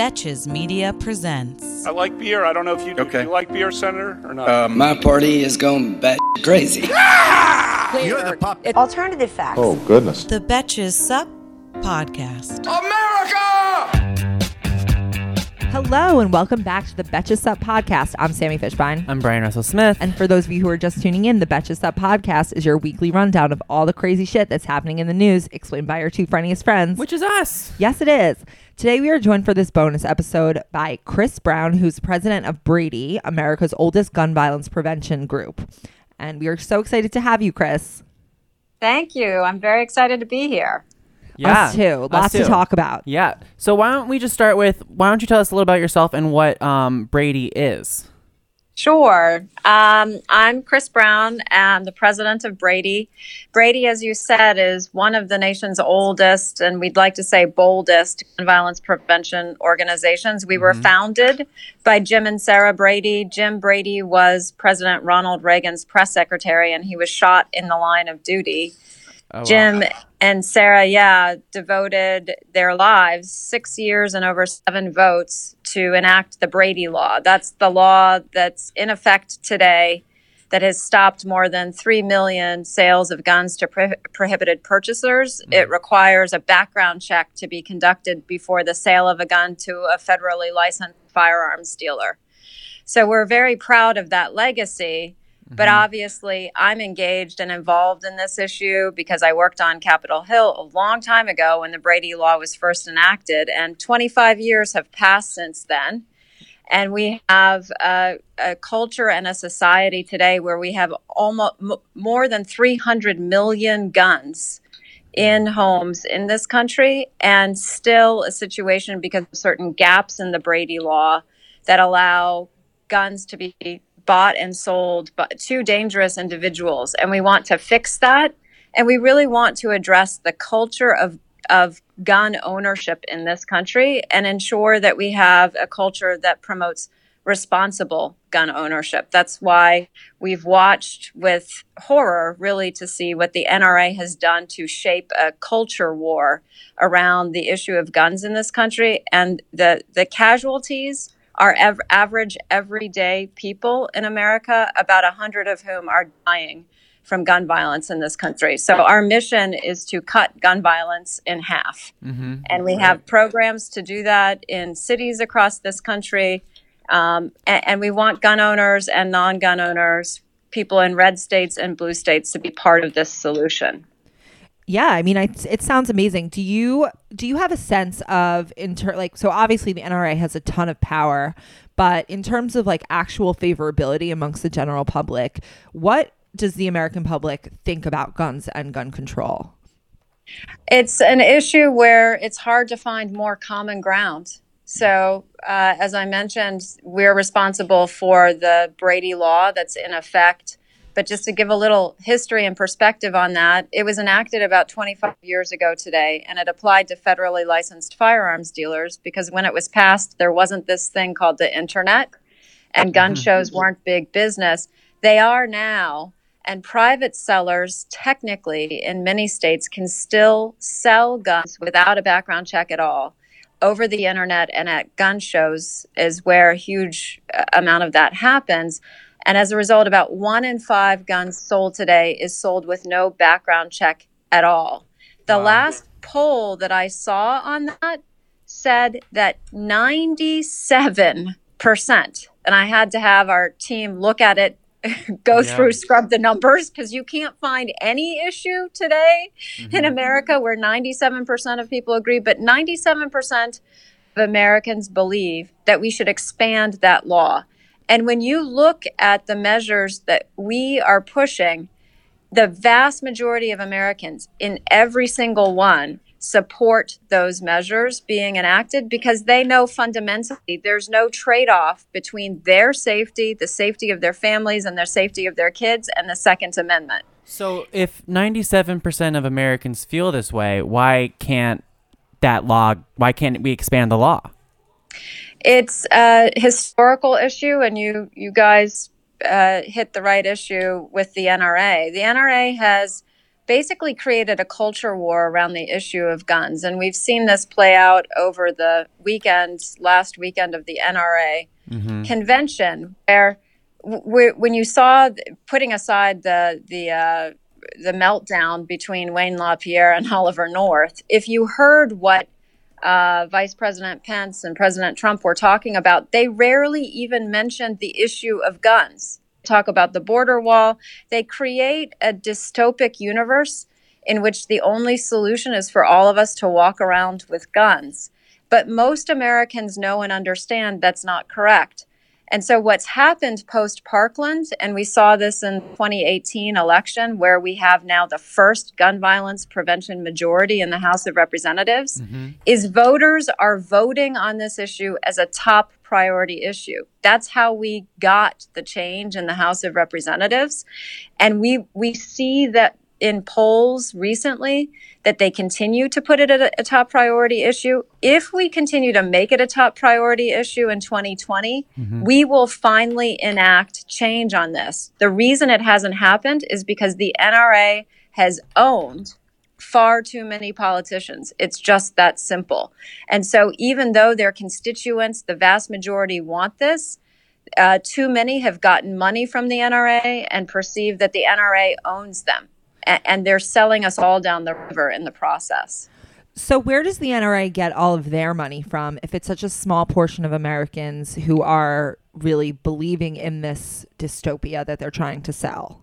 Betches Media presents. I like beer. I don't know if you do. Okay. Do you like beer, Senator, or not? Um, My party is going bat crazy. You're the pup. Alternative facts. Oh, goodness. The Betches Sup Podcast. America! Hello and welcome back to the Betches Sup podcast. I'm Sami Fishbein. I'm Bryan Russell Smith. And for those of you who are just tuning in, the Betches Sup podcast is your weekly rundown of all the crazy shit that's happening in the news, explained by our two funniest friends. which is us. yes, it is. Today we are joined for this bonus episode by Kris Brown, who's president of Brady, America's oldest gun violence prevention group. And we are so excited to have you, Kris. Thank you. I'm very excited to be here. Yeah. Us too. us Lots to talk about. Yeah. So why don't we just start with why don't you tell us a little about yourself and what um, Brady is? Sure. Um, I'm Kris Brown. I'm the president of Brady. Brady, as you said, is one of the nation's oldest and we'd like to say boldest gun violence prevention organizations. We were founded by Jim and Sarah Brady. Jim Brady was President Ronald Reagan's press secretary and he was shot in the line of duty. Oh, Jim and Sarah, yeah, devoted their lives six years and over seven votes to enact the Brady Law. That's the law that's in effect today that has stopped more than 3 million sales of guns to pro- prohibited purchasers. Mm-hmm. It requires a background check to be conducted before the sale of a gun to a federally licensed firearms dealer. So we're very proud of that legacy. But mm-hmm. obviously, I'm engaged and involved in this issue because I worked on Capitol Hill a long time ago when the Brady Law was first enacted, and 25 years have passed since then. And we have a, a culture and a society today where we have almost m- more than 300 million guns in mm. homes in this country, and still a situation because of certain gaps in the Brady Law that allow guns to be bought and sold to dangerous individuals and we want to fix that and we really want to address the culture of of gun ownership in this country and ensure that we have a culture that promotes responsible gun ownership. That's why we've watched with horror really to see what the NRA has done to shape a culture war around the issue of guns in this country and the the casualties are ev- average everyday people in America, about a hundred of whom are dying from gun violence in this country. So our mission is to cut gun violence in half, and we have programs to do that in cities across this country. Um, and, and we want gun owners and non-gun owners, people in red states and blue states, to be part of this solution. Yeah, I mean, I, it sounds amazing. Do you do you have a sense of inter like so? Obviously, the NRA has a ton of power, but in terms of like actual favorability amongst the general public, what does the American public think about guns and gun control? It's an issue where it's hard to find more common ground. So, uh, as I mentioned, we're responsible for the Brady Law that's in effect. But just to give a little history and perspective on that, it was enacted about 25 years ago today, and it applied to federally licensed firearms dealers because when it was passed, there wasn't this thing called the internet, and gun shows weren't big business. They are now, and private sellers, technically, in many states, can still sell guns without a background check at all over the internet and at gun shows is where a huge uh, amount of that happens. And as a result, about one in five guns sold today is sold with no background check at all. The last poll that I saw on that said that 97%, and I had to have our team look at it, go Yeah. through, scrub the numbers, because you can't find any issue today mm-hmm. in America where 97% of people agree, but 97% of Americans believe that we should expand that law. And when you look at the measures that we are pushing, the vast majority of Americans in every single one support those measures being enacted because they know fundamentally there's no trade off between their safety, the safety of their families, and their safety of their kids, and the Second Amendment. So if 97% of Americans feel this way, why can't that law why can't we expand the law? It's a historical issue, and you you guys uh, hit the right issue with the NRA. The NRA has basically created a culture war around the issue of guns. And we've seen this play out over the weekend, last weekend of the NRA mm-hmm. convention, where w- when you saw, putting aside the, the, uh, the meltdown between Wayne LaPierre and Oliver North, if you heard what uh, Vice President Pence and President Trump were talking about, they rarely even mentioned the issue of guns. Talk about the border wall. They create a dystopic universe in which the only solution is for all of us to walk around with guns. But most Americans know and understand that's not correct. And so what's happened post Parkland, and we saw this in 2018 election, where we have now the first gun violence prevention majority in the House of Representatives, mm-hmm. is voters are voting on this issue as a top priority issue. That's how we got the change in the House of Representatives. And we we see that in polls recently that they continue to put it at a, a, top priority issue. If we continue to make it a top priority issue in 2020, mm-hmm. we will finally enact change on this. The reason it hasn't happened is because the NRA has owned far too many politicians. It's just that simple. And so, even though their constituents, the vast majority, want this, uh, too many have gotten money from the NRA and perceive that the NRA owns them and they're selling us all down the river in the process. So, where does the NRA get all of their money from if it's such a small portion of Americans who are really believing in this dystopia that they're trying to sell?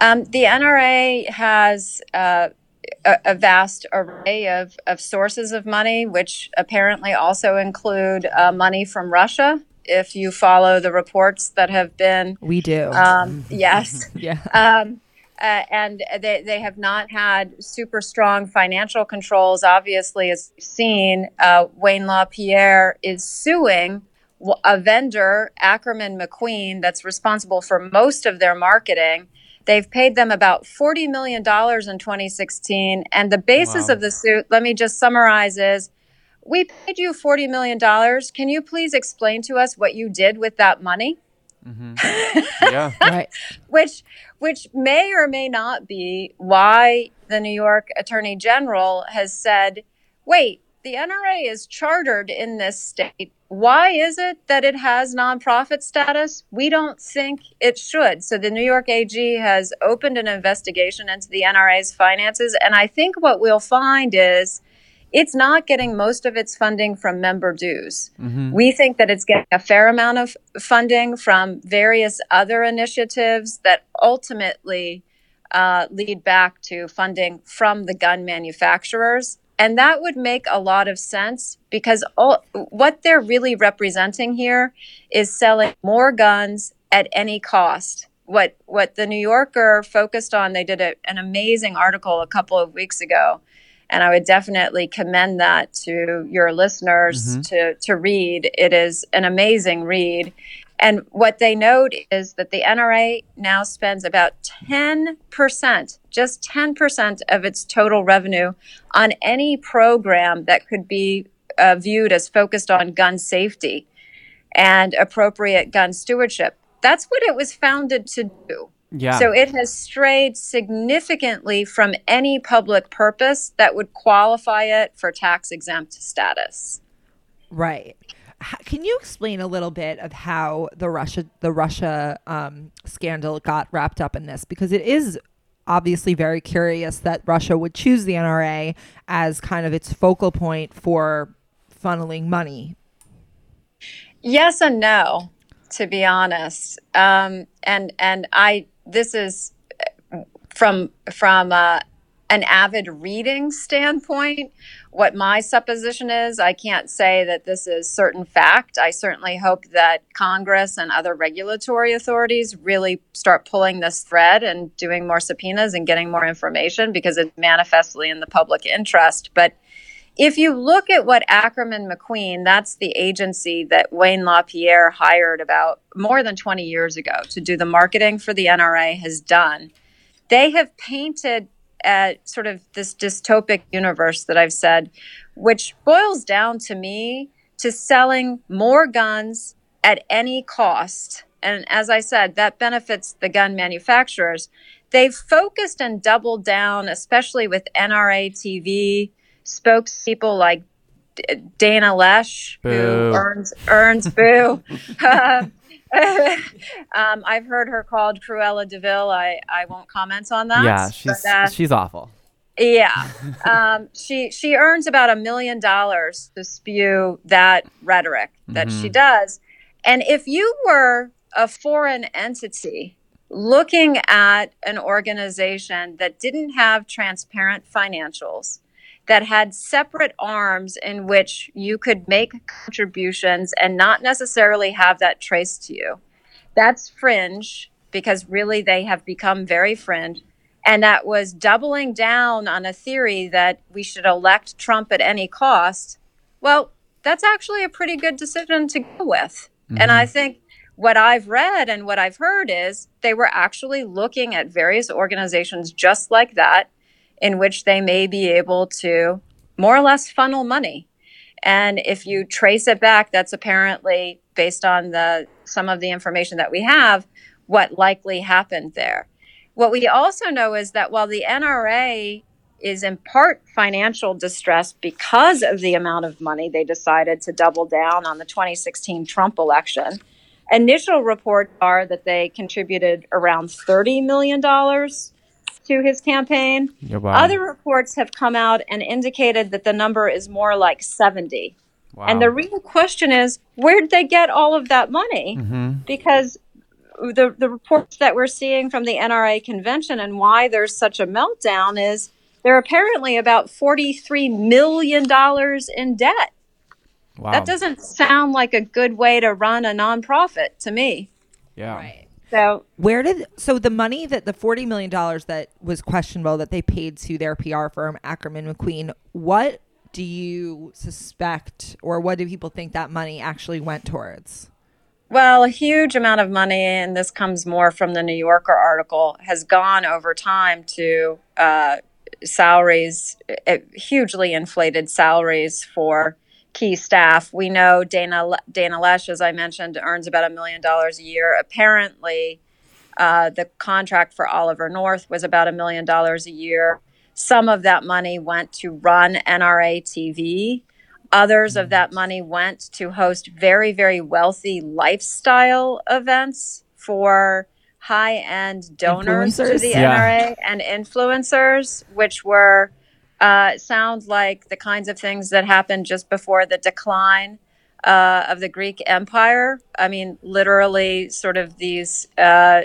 Um, the NRA has uh, a, a, vast array of, of sources of money, which apparently also include uh, money from Russia. If you follow the reports that have been, we do. Um, yes. yeah. Um, uh, and they, they have not had super strong financial controls. Obviously, as we've seen, uh, Wayne LaPierre is suing a vendor, Ackerman McQueen, that's responsible for most of their marketing. They've paid them about $40 million in 2016. And the basis wow. of the suit, let me just summarize, is we paid you $40 million. Can you please explain to us what you did with that money? Mm-hmm. Yeah. right. Which which may or may not be why the New York Attorney General has said, "Wait, the NRA is chartered in this state. Why is it that it has nonprofit status? We don't think it should." So the New York AG has opened an investigation into the NRA's finances, and I think what we'll find is it's not getting most of its funding from member dues. Mm-hmm. We think that it's getting a fair amount of funding from various other initiatives that ultimately uh, lead back to funding from the gun manufacturers. And that would make a lot of sense because all, what they're really representing here is selling more guns at any cost. What what the New Yorker focused on, they did a, an amazing article a couple of weeks ago and I would definitely commend that to your listeners mm-hmm. to to read. It is an amazing read. And what they note is that the NRA now spends about 10%, just 10% of its total revenue on any program that could be uh, viewed as focused on gun safety and appropriate gun stewardship. That's what it was founded to do. Yeah. So it has strayed significantly from any public purpose that would qualify it for tax exempt status. Right. Can you explain a little bit of how the Russia the Russia um, scandal got wrapped up in this? Because it is obviously very curious that Russia would choose the NRA as kind of its focal point for funneling money. Yes and no, to be honest. Um, and and I this is from from uh, an avid reading standpoint what my supposition is i can't say that this is certain fact. I certainly hope that congress and other regulatory authorities really start pulling this thread and doing more subpoenas and getting more information because it's manifestly in the public interest. But if you look at what Ackerman McQueen, that's the agency that Wayne LaPierre hired about more than 20 years ago to do the marketing for the NRA, has done, they have painted at sort of this dystopic universe that I've said, which boils down to me to selling more guns at any cost. And as I said, that benefits the gun manufacturers they've focused and doubled down, especially with NRA TV spokespeople like D- Dana Loesch, Boo. who earns earns boo. um, I've heard her called Cruella de Vil. I, I won't comment on that. yeah, she's but, uh, she's awful. yeah, um, she she earns about a million dollars to spew that rhetoric that she does. And if you were a foreign entity looking at an organization that didn't have transparent financials, that had separate arms in which you could make contributions and not necessarily have that traced to you, that's fringe because really they have become very fringe. And that was doubling down on a theory that we should elect Trump at any cost, well, that's actually a pretty good decision to go with. And mm-hmm. I think what I've read and what I've heard is they were actually looking at various organizations just like that, in which they may be able to more or less funnel money. And if you trace it back, that's apparently based on the some of the information that we have, what likely happened there. What we also know is that while the NRA is in part financial distress because of the amount of money they decided to double down on the 2016 Trump election, initial reports are that they contributed around $30 million to his campaign. Yeah, wow. Other reports have come out and indicated that the number is more like 70. Wow. And the real question is, where did they get all of that money? Mm-hmm. Because the the reports that we're seeing from the NRA convention and why there's such a meltdown is they're apparently about 43 million dollars in debt. wow. That doesn't sound like a good way to run a nonprofit to me. yeah. So Where did so the money that the forty million dollars that was questionable that they paid to their PR firm Ackerman McQueen? What do you suspect, or what do people think that money actually went towards? Well, a huge amount of money, and this comes more from the New Yorker article, has gone over time to uh, salaries, uh, hugely inflated salaries for key staff. We know Dana Dana Loesch, as I mentioned, earns about a million dollars a year. Apparently, uh, the contract for Oliver North was about a million dollars a year. Some of that money went to run NRA TV. Others of that money went to host very, very wealthy lifestyle events for high end donors to the Yeah. NRA and influencers, which were uh, sound like the kinds of things that happened just before the decline uh, of the Greek Empire. I mean, literally, sort of these, uh,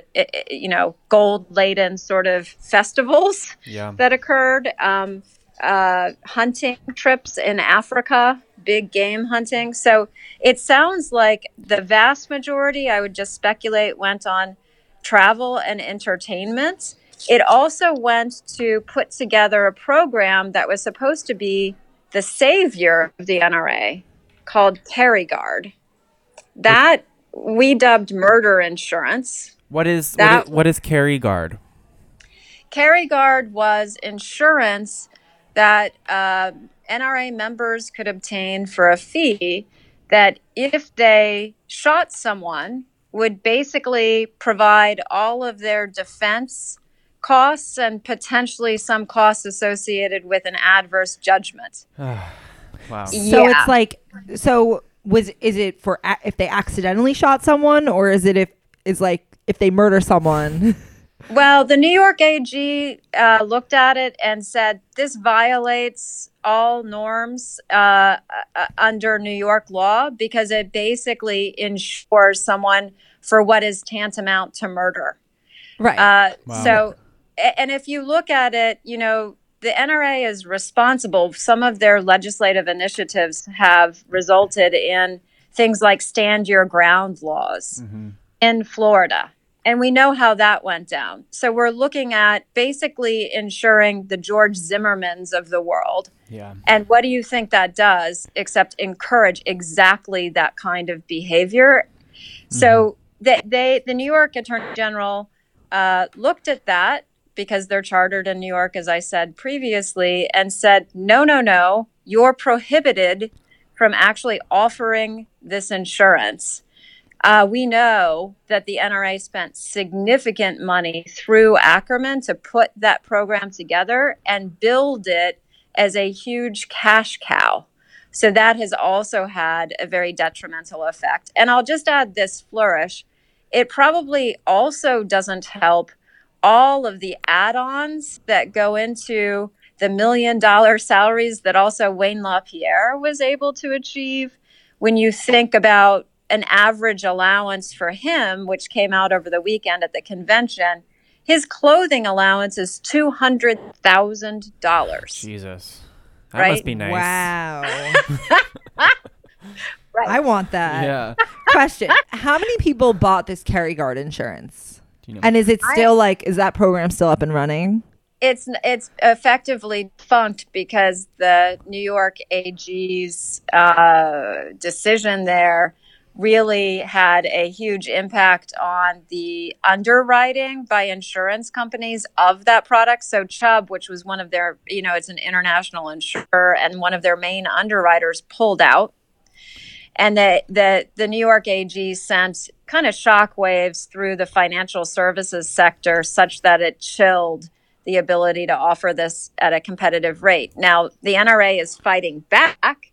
you know, gold laden sort of festivals Yeah. that occurred. Um, uh, hunting trips in Africa, big game hunting. So it sounds like the vast majority, I would just speculate, went on travel and entertainment. It also went to put together a program that was supposed to be the savior of the NRA called Carry Guard. That we dubbed murder insurance. What is what That- is, what is Carry Guard? Carry Guard was insurance that uh, NRA members could obtain for a fee that if they shot someone would basically provide all of their defense costs and potentially some costs associated with an adverse judgment. Wow. So Yeah. it's like, so was is it for a- if they accidentally shot someone, or is it if is like if they murder someone? Well, the New York AG uh, looked at it and said this violates all norms uh, uh, under New York law because it basically insures someone for what is tantamount to murder. right. Uh, Wow. So, a- and if you look at it, you know, the NRA is responsible. Some of their legislative initiatives have resulted in things like stand your ground laws in Florida. And we know how that went down. So we're looking at basically ensuring the George Zimmermans of the world. Yeah. And what do you think that does except encourage exactly that kind of behavior? So they, they, the New York Attorney General uh, looked at that because they're chartered in New York, as I said previously, and said, no, no, no, you're prohibited from actually offering this insurance. Uh, we know that the NRA spent significant money through Ackerman to put that program together and build it as a huge cash cow. So that has also had a very detrimental effect. And I'll just add this flourish. It probably also doesn't help all of the add ons that go into the million dollar salaries that also Wayne LaPierre was able to achieve. When you think about an average allowance for him, which came out over the weekend at the convention, his clothing allowance is two hundred thousand dollars. Jesus, that Right? must be nice. Wow. Right. I want that. Yeah. Question: How many people bought this Carry Guard insurance? Do you know? And is it still like is that program still up and running? it's it's effectively defunct because the New York AG's uh, decision there really had a huge impact on the underwriting by insurance companies of that product. So Chubb, which was one of their, you know, it's an international insurer, and one of their main underwriters pulled out. And the, the, the New York AG sent kind of shockwaves through the financial services sector such that it chilled the ability to offer this at a competitive rate. Now, the NRA is fighting back,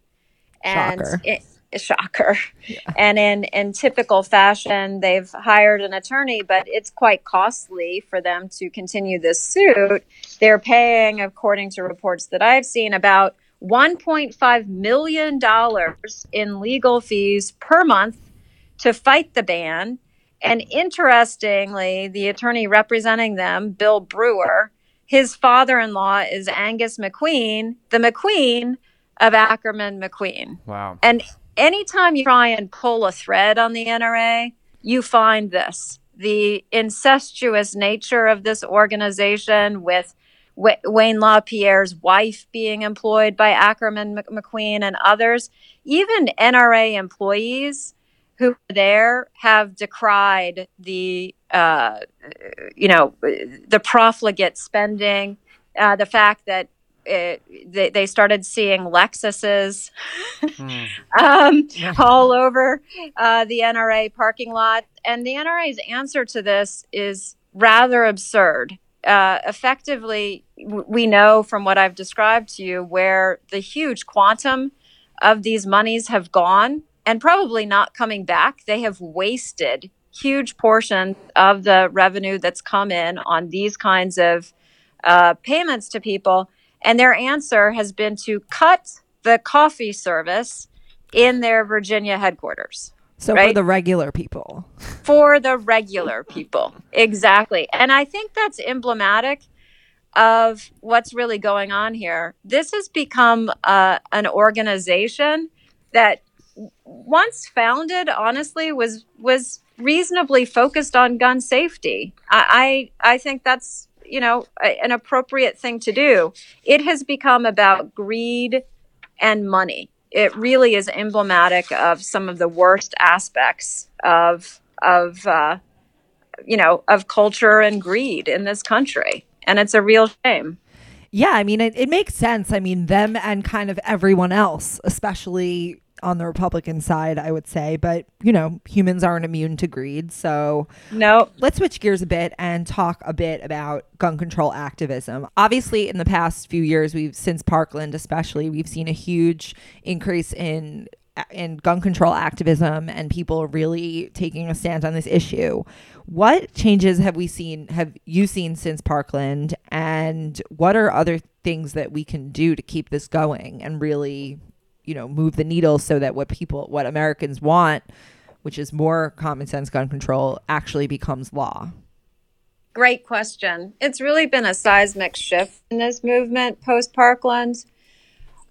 and Shocker. it, shocker. And in in typical fashion, they've hired an attorney, but it's quite costly for them to continue this suit. They're paying, according to reports that I've seen, about 1.5 million dollars in legal fees per month to fight the ban. And interestingly, the attorney representing them, Bill Brewer, his father in law is Angus McQueen, the McQueen of Ackerman McQueen. wow. And anytime you try and pull a thread on the NRA, you find this the incestuous nature of this organization with Wa- Wayne LaPierre's wife being employed by Ackerman Mc- McQueen and others. Even NRA employees who are there have decried the, uh, you know, the profligate spending, uh, the fact that it, they, they started seeing Lexuses um, all over uh, the NRA parking lot. And the NRA's answer to this is rather absurd. Uh, effectively, w- we know from what I've described to you where the huge quantum of these monies have gone and probably not coming back. They have wasted huge portions of the revenue that's come in on these kinds of uh, payments to people. And their answer has been to cut the coffee service in their Virginia headquarters So for the regular people. for the regular people. Exactly. And I think that's emblematic of what's really going on here. This has become uh, an organization that once founded honestly was was reasonably focused on gun safety. I I, think that's you know an appropriate thing to do. It has become about greed and money. It really is emblematic of some of the worst aspects of of uh, you know of culture and greed in this country, and it's a real shame. Yeah, I mean, it, it makes sense. I mean, them and kind of everyone else, especially on the Republican side, I would say. But, you know, humans aren't immune to greed. So No, let's switch gears a bit and talk a bit about gun control activism. Obviously, in the past few years, we've, since Parkland especially, we've seen a huge increase in in gun control activism and people really taking a stand on this issue. What changes have we seen have you seen since Parkland and what are other things that we can do to keep this going and really, you know, move the needle so that what people what Americans want, which is more common sense gun control, actually becomes law? great question. It's really been a seismic shift in this movement post Parkland.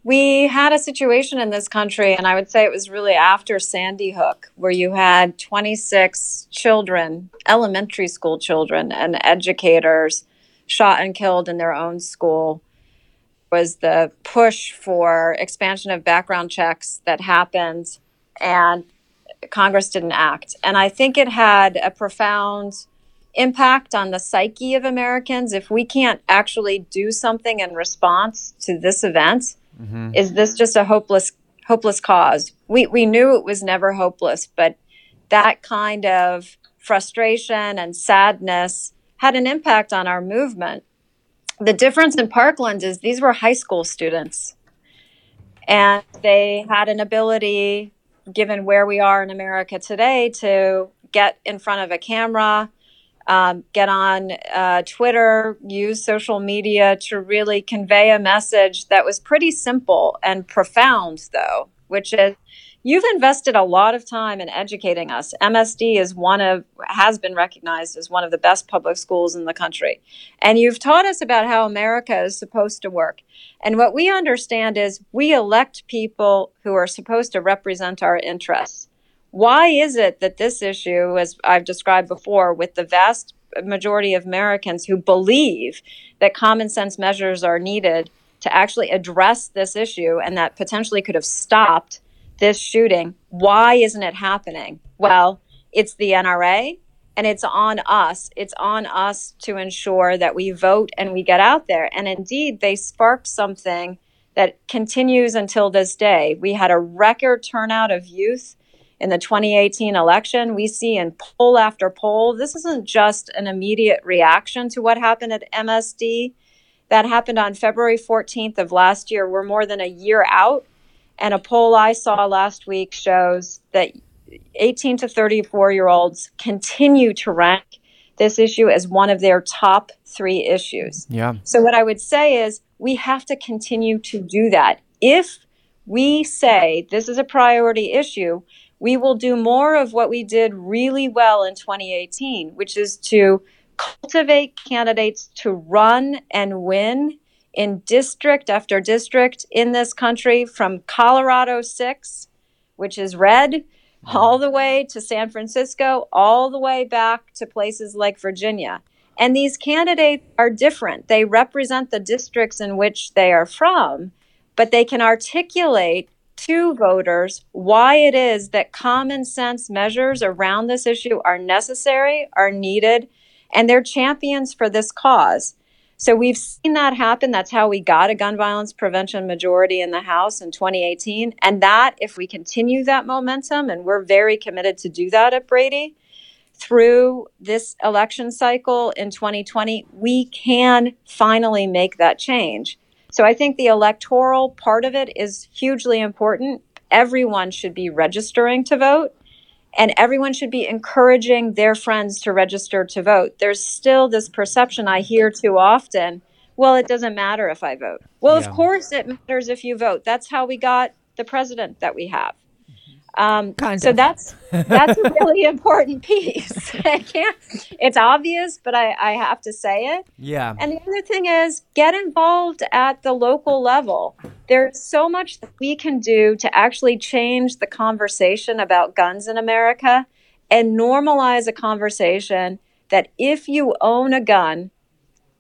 We had a situation in this country, and I would say it was really after Sandy Hook, where you had 26 children, elementary school children, and educators shot and killed in their own school. Was the push for expansion of background checks that happened, and Congress didn't act. And I think it had a profound impact on the psyche of Americans if we can't actually do something in response to this event. Mm-hmm. Is this just a hopeless hopeless cause? We we knew it was never hopeless, but that kind of frustration and sadness had an impact on our movement. The difference in Parkland is these were high school students, and they had an ability, given where we are in America today, to get in front of a camera, um, get on uh, Twitter, use social media to really convey a message that was pretty simple and profound, though, which is you've invested a lot of time in educating us. MSD is one of has been recognized as one of the best public schools in the country. And you've taught us about how America is supposed to work. And what we understand is we elect people who are supposed to represent our interests. Why is it that this issue, as I've described before, with the vast majority of Americans who believe that common sense measures are needed to actually address this issue and that potentially could have stopped this shooting, why isn't it happening? Well, it's the NRA and it's on us. It's on us to ensure that we vote and we get out there. And indeed, they sparked something that continues until this day. We had a record turnout of youth in the 2018 election. We see in poll after poll, this isn't just an immediate reaction to what happened at MSD. That happened on February 14th of last year. We're more than a year out. And a poll I saw last week shows that 18 to 34 year olds continue to rank this issue as one of their top three issues. Yeah. So, what I would say is we have to continue to do that. If we say this is a priority issue, we will do more of what we did really well in 2018, which is to cultivate candidates to run and win in district after district in this country from Colorado 6, which is red, mm-hmm. all the way to San Francisco, all the way back to places like Virginia. And these candidates are different. They represent the districts in which they are from, but they can articulate to voters why it is that common sense measures around this issue are necessary, are needed, and they're champions for this cause. So we've seen that happen. That's how we got a gun violence prevention majority in the House in 2018. And that, if we continue that momentum, and we're very committed to do that at Brady through this election cycle in 2020, we can finally make that change. So I think the electoral part of it is hugely important. Everyone should be registering to vote and everyone should be encouraging their friends to register to vote. There's still this perception I hear too often well, it doesn't matter if I vote. Well, yeah. of course it matters if you vote. That's how we got the president that we have. Um, so that's that's a really important piece. I can't. It's obvious, but I, I have to say it. Yeah. And the other thing is, get involved at the local level. There's so much that we can do to actually change the conversation about guns in America and normalize a conversation that if you own a gun,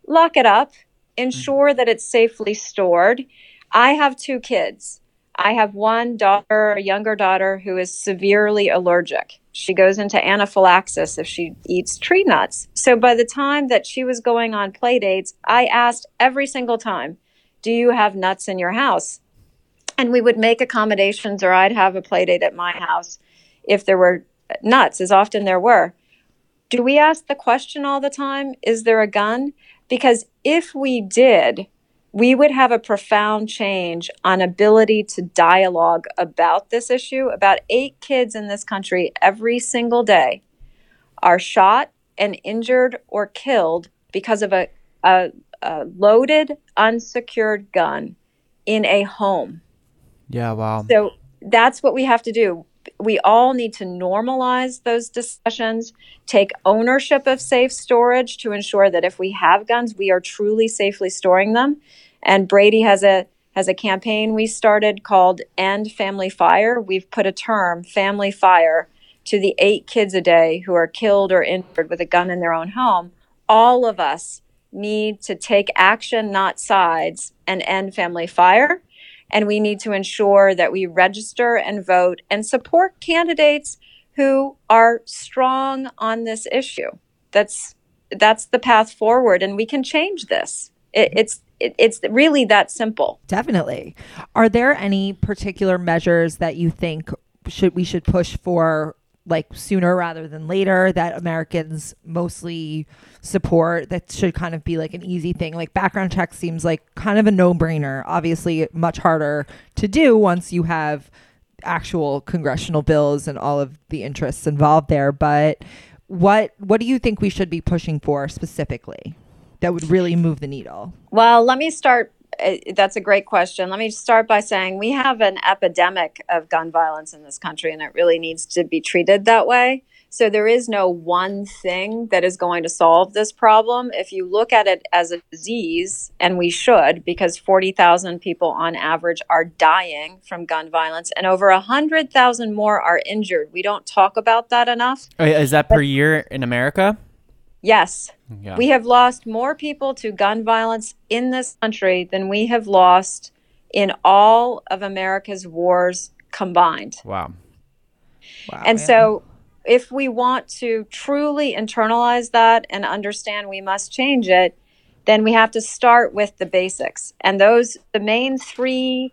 lock it up, ensure that it's safely stored. I have two kids. I have one daughter, a younger daughter, who is severely allergic. She goes into anaphylaxis if she eats tree nuts. So by the time that she was going on play dates, I asked every single time, Do you have nuts in your house? And we would make accommodations, or I'd have a play date at my house if there were nuts, as often there were. Do we ask the question all the time, Is there a gun? Because if we did, we would have a profound change on ability to dialogue about this issue. About eight kids in this country every single day are shot and injured or killed because of a, a, a loaded, unsecured gun in a home. Yeah, wow. So that's what we have to do. We all need to normalize those discussions, take ownership of safe storage to ensure that if we have guns, we are truly safely storing them. And Brady has a has a campaign we started called End Family Fire. We've put a term, family fire, to the eight kids a day who are killed or injured with a gun in their own home. All of us need to take action, not sides, and end family fire. And we need to ensure that we register and vote and support candidates who are strong on this issue. That's that's the path forward, and we can change this. It, it's it, it's really that simple. Definitely. Are there any particular measures that you think should we should push for like sooner rather than later that Americans mostly support that should kind of be like an easy thing. Like background check seems like kind of a no-brainer. Obviously much harder to do once you have actual congressional bills and all of the interests involved there, but what what do you think we should be pushing for specifically that would really move the needle? Well, let me start Uh, that's a great question. Let me start by saying we have an epidemic of gun violence in this country, and it really needs to be treated that way. So there is no one thing that is going to solve this problem. If you look at it as a disease, and we should, because 40,000 people on average are dying from gun violence, and over 100,000 more are injured. We don't talk about that enough. Oh, is that per year in America? Yes. Yeah. We have lost more people to gun violence in this country than we have lost in all of America's wars combined. Wow. wow and yeah. so if we want to truly internalize that and understand we must change it, then we have to start with the basics. And those the main 3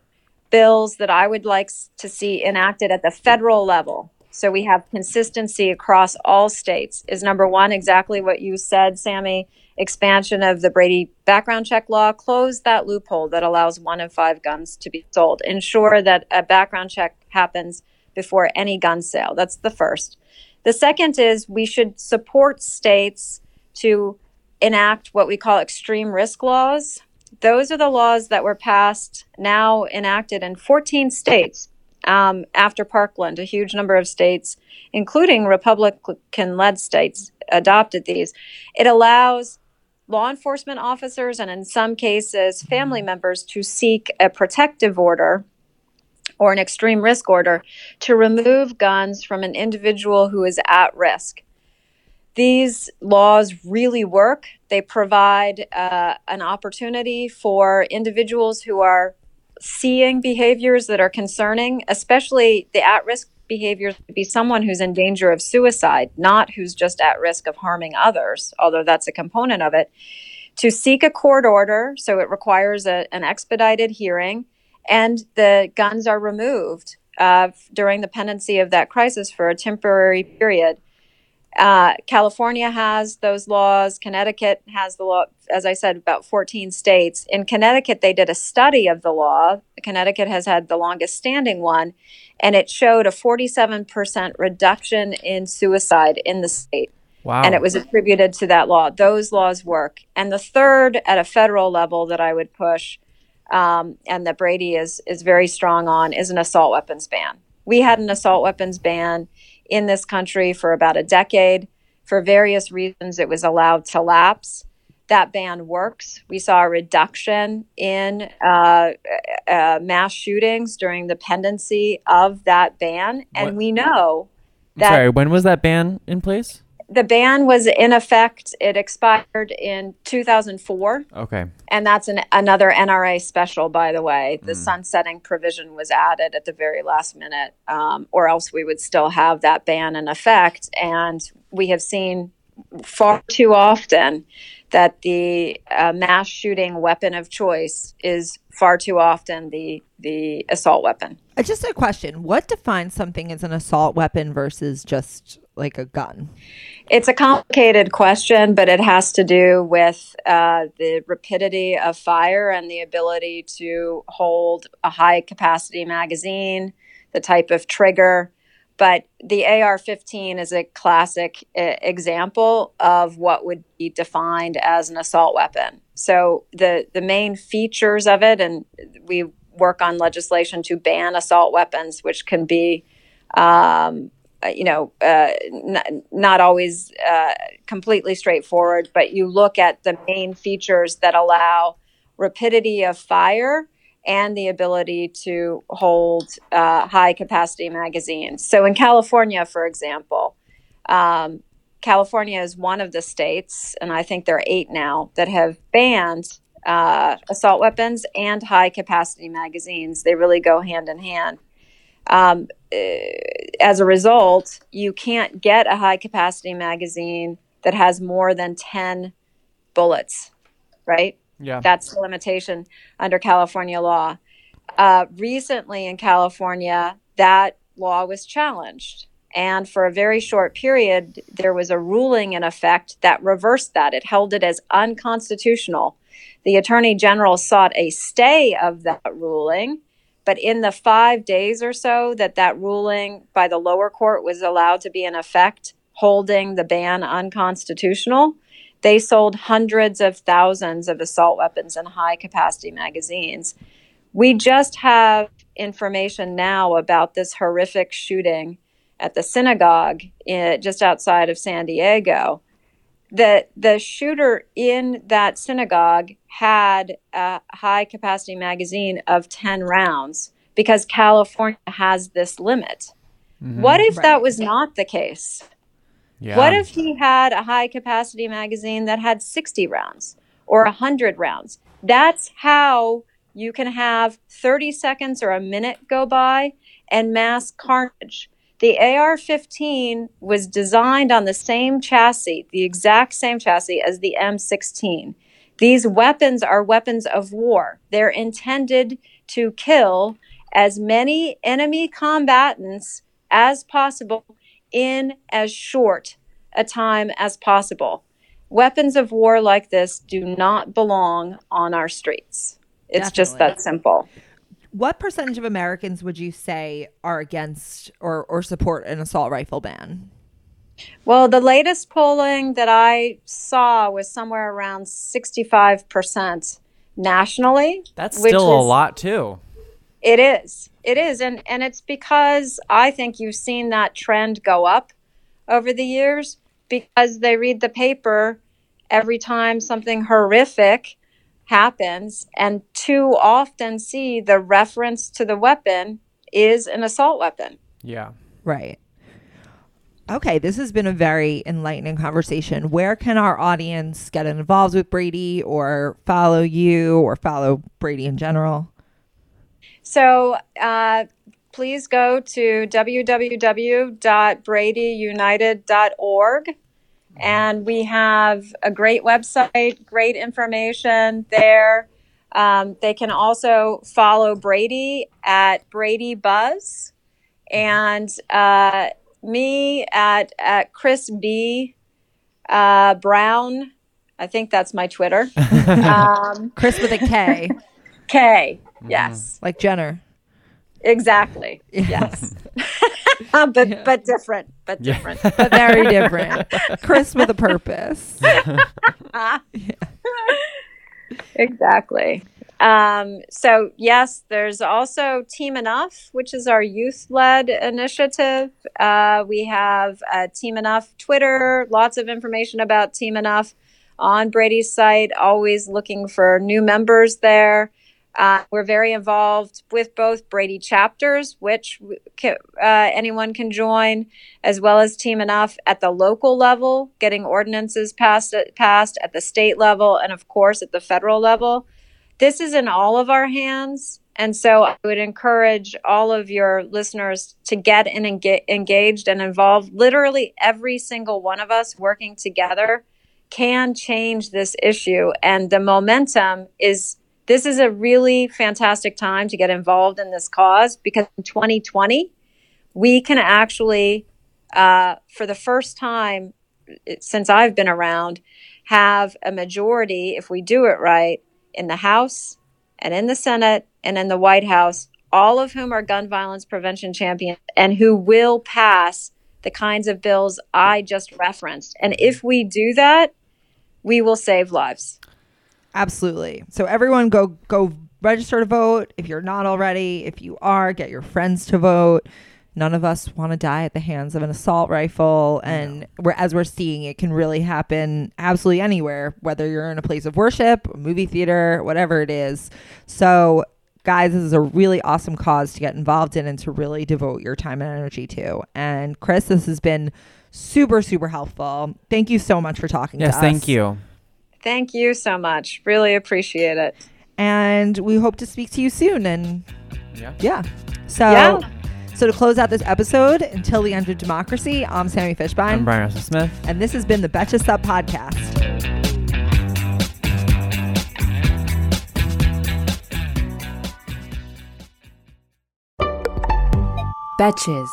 bills that I would like to see enacted at the federal level so we have consistency across all states is number one exactly what you said Sami. Expansion of the brady background check law. Close that loophole that allows one in five guns to be sold. Ensure that a background check happens before any gun sale. That's the first. The second is we should support states to enact what we call extreme risk laws. Those are the laws that were passed now enacted in 14 states um, after Parkland, a huge number of states, including Republican led states, adopted these. It allows law enforcement officers and, in some cases, family members to seek a protective order or an extreme risk order to remove guns from an individual who is at risk. These laws really work. They provide uh, an opportunity for individuals who are seeing behaviors that are concerning, especially the at risk behaviors be someone who's in danger of suicide, not who's just at risk of harming others, although that's a component of it. To seek a court order, so it requires a, an expedited hearing, and the guns are removed uh, during the pendency of that crisis for a temporary period. Uh, California has those laws. Connecticut has the law, as I said, about 14 states. In Connecticut, they did a study of the law. Connecticut has had the longest standing one, and it showed a 47% reduction in suicide in the state. Wow. And it was attributed to that law. Those laws work. And the third, at a federal level, that I would push, um, and that Brady is is very strong on, is an assault weapons ban. We had an assault weapons ban in this country for about a decade. For various reasons, it was allowed to lapse. That ban works. We saw a reduction in uh, uh, mass shootings during the pendency of that ban. And what? we know that. Sorry, when was that ban in place? The ban was in effect. It expired in 2004. Okay. And that's an, another NRA special, by the way. The mm. sunsetting provision was added at the very last minute, um, or else we would still have that ban in effect. And we have seen far too often that the uh, mass shooting weapon of choice is far too often the the assault weapon. Uh, just a question: What defines something as an assault weapon versus just like a gun? It's a complicated question, but it has to do with uh, the rapidity of fire and the ability to hold a high capacity magazine, the type of trigger. But the AR 15 is a classic uh, example of what would be defined as an assault weapon. So, the, the main features of it, and we work on legislation to ban assault weapons, which can be um, you know, uh, n- not always uh, completely straightforward, but you look at the main features that allow rapidity of fire and the ability to hold uh, high capacity magazines. So in California, for example, um, California is one of the states, and I think there are eight now, that have banned uh, assault weapons and high capacity magazines. They really go hand in hand. Um, uh, as a result, you can't get a high capacity magazine that has more than 10 bullets, right? Yeah. That's the limitation under California law. Uh, recently in California, that law was challenged. And for a very short period, there was a ruling in effect that reversed that. It held it as unconstitutional. The Attorney General sought a stay of that ruling, but in the five days or so that that ruling by the lower court was allowed to be in effect, holding the ban unconstitutional, they sold hundreds of thousands of assault weapons and high capacity magazines. We just have information now about this horrific shooting at the synagogue in, just outside of San Diego. The, the shooter in that synagogue had a high capacity magazine of 10 rounds because California has this limit. Mm-hmm. What if right. that was not the case? Yeah. What if he had a high capacity magazine that had 60 rounds or 100 rounds? That's how you can have 30 seconds or a minute go by and mass carnage. The AR 15 was designed on the same chassis, the exact same chassis as the M16. These weapons are weapons of war. They're intended to kill as many enemy combatants as possible in as short a time as possible. Weapons of war like this do not belong on our streets. It's Definitely. just that simple. What percentage of Americans would you say are against or, or support an assault rifle ban? Well, the latest polling that I saw was somewhere around 65% nationally. That's still is, a lot, too. It is. It is. And, and it's because I think you've seen that trend go up over the years because they read the paper every time something horrific happens and too often see the reference to the weapon is an assault weapon. Yeah. Right. Okay, this has been a very enlightening conversation. Where can our audience get involved with Brady or follow you or follow Brady in general? So, uh, please go to www.bradyunited.org and we have a great website, great information there. Um, they can also follow Brady at Brady Buzz and uh, me at, at Kris B. Uh, Brown. I think that's my Twitter. Um, Kris with a K. K, yes. Like Jenner. Exactly. Yes. but yeah. but different, but different, yeah. but very different. Kris with a purpose. yeah. Exactly. Um, so yes, there's also Team Enough, which is our youth-led initiative. Uh, we have Team Enough Twitter, lots of information about Team Enough on Brady's site. Always looking for new members there. Uh, we're very involved with both Brady chapters, which uh, anyone can join, as well as Team Enough at the local level, getting ordinances passed, passed at the state level, and of course at the federal level. This is in all of our hands. And so I would encourage all of your listeners to get in and get engaged and involved. Literally every single one of us working together can change this issue. And the momentum is this is a really fantastic time to get involved in this cause because in 2020, we can actually, uh, for the first time since I've been around, have a majority, if we do it right, in the House and in the Senate and in the White House, all of whom are gun violence prevention champions and who will pass the kinds of bills I just referenced. And if we do that, we will save lives. Absolutely. So everyone go go register to vote if you're not already. If you are, get your friends to vote. None of us want to die at the hands of an assault rifle and we're as we're seeing it can really happen absolutely anywhere, whether you're in a place of worship, a movie theater, whatever it is. So guys, this is a really awesome cause to get involved in and to really devote your time and energy to. And Kris, this has been super, super helpful. Thank you so much for talking yes, to us. Yes, thank you. Thank you so much. Really appreciate it. And we hope to speak to you soon. And yeah. Yeah. So yeah. So to close out this episode, until the end of democracy, I'm Sami Fishbein. I'm Bryan Russell Smith. And this has been the Betches Sup Podcast. Betches.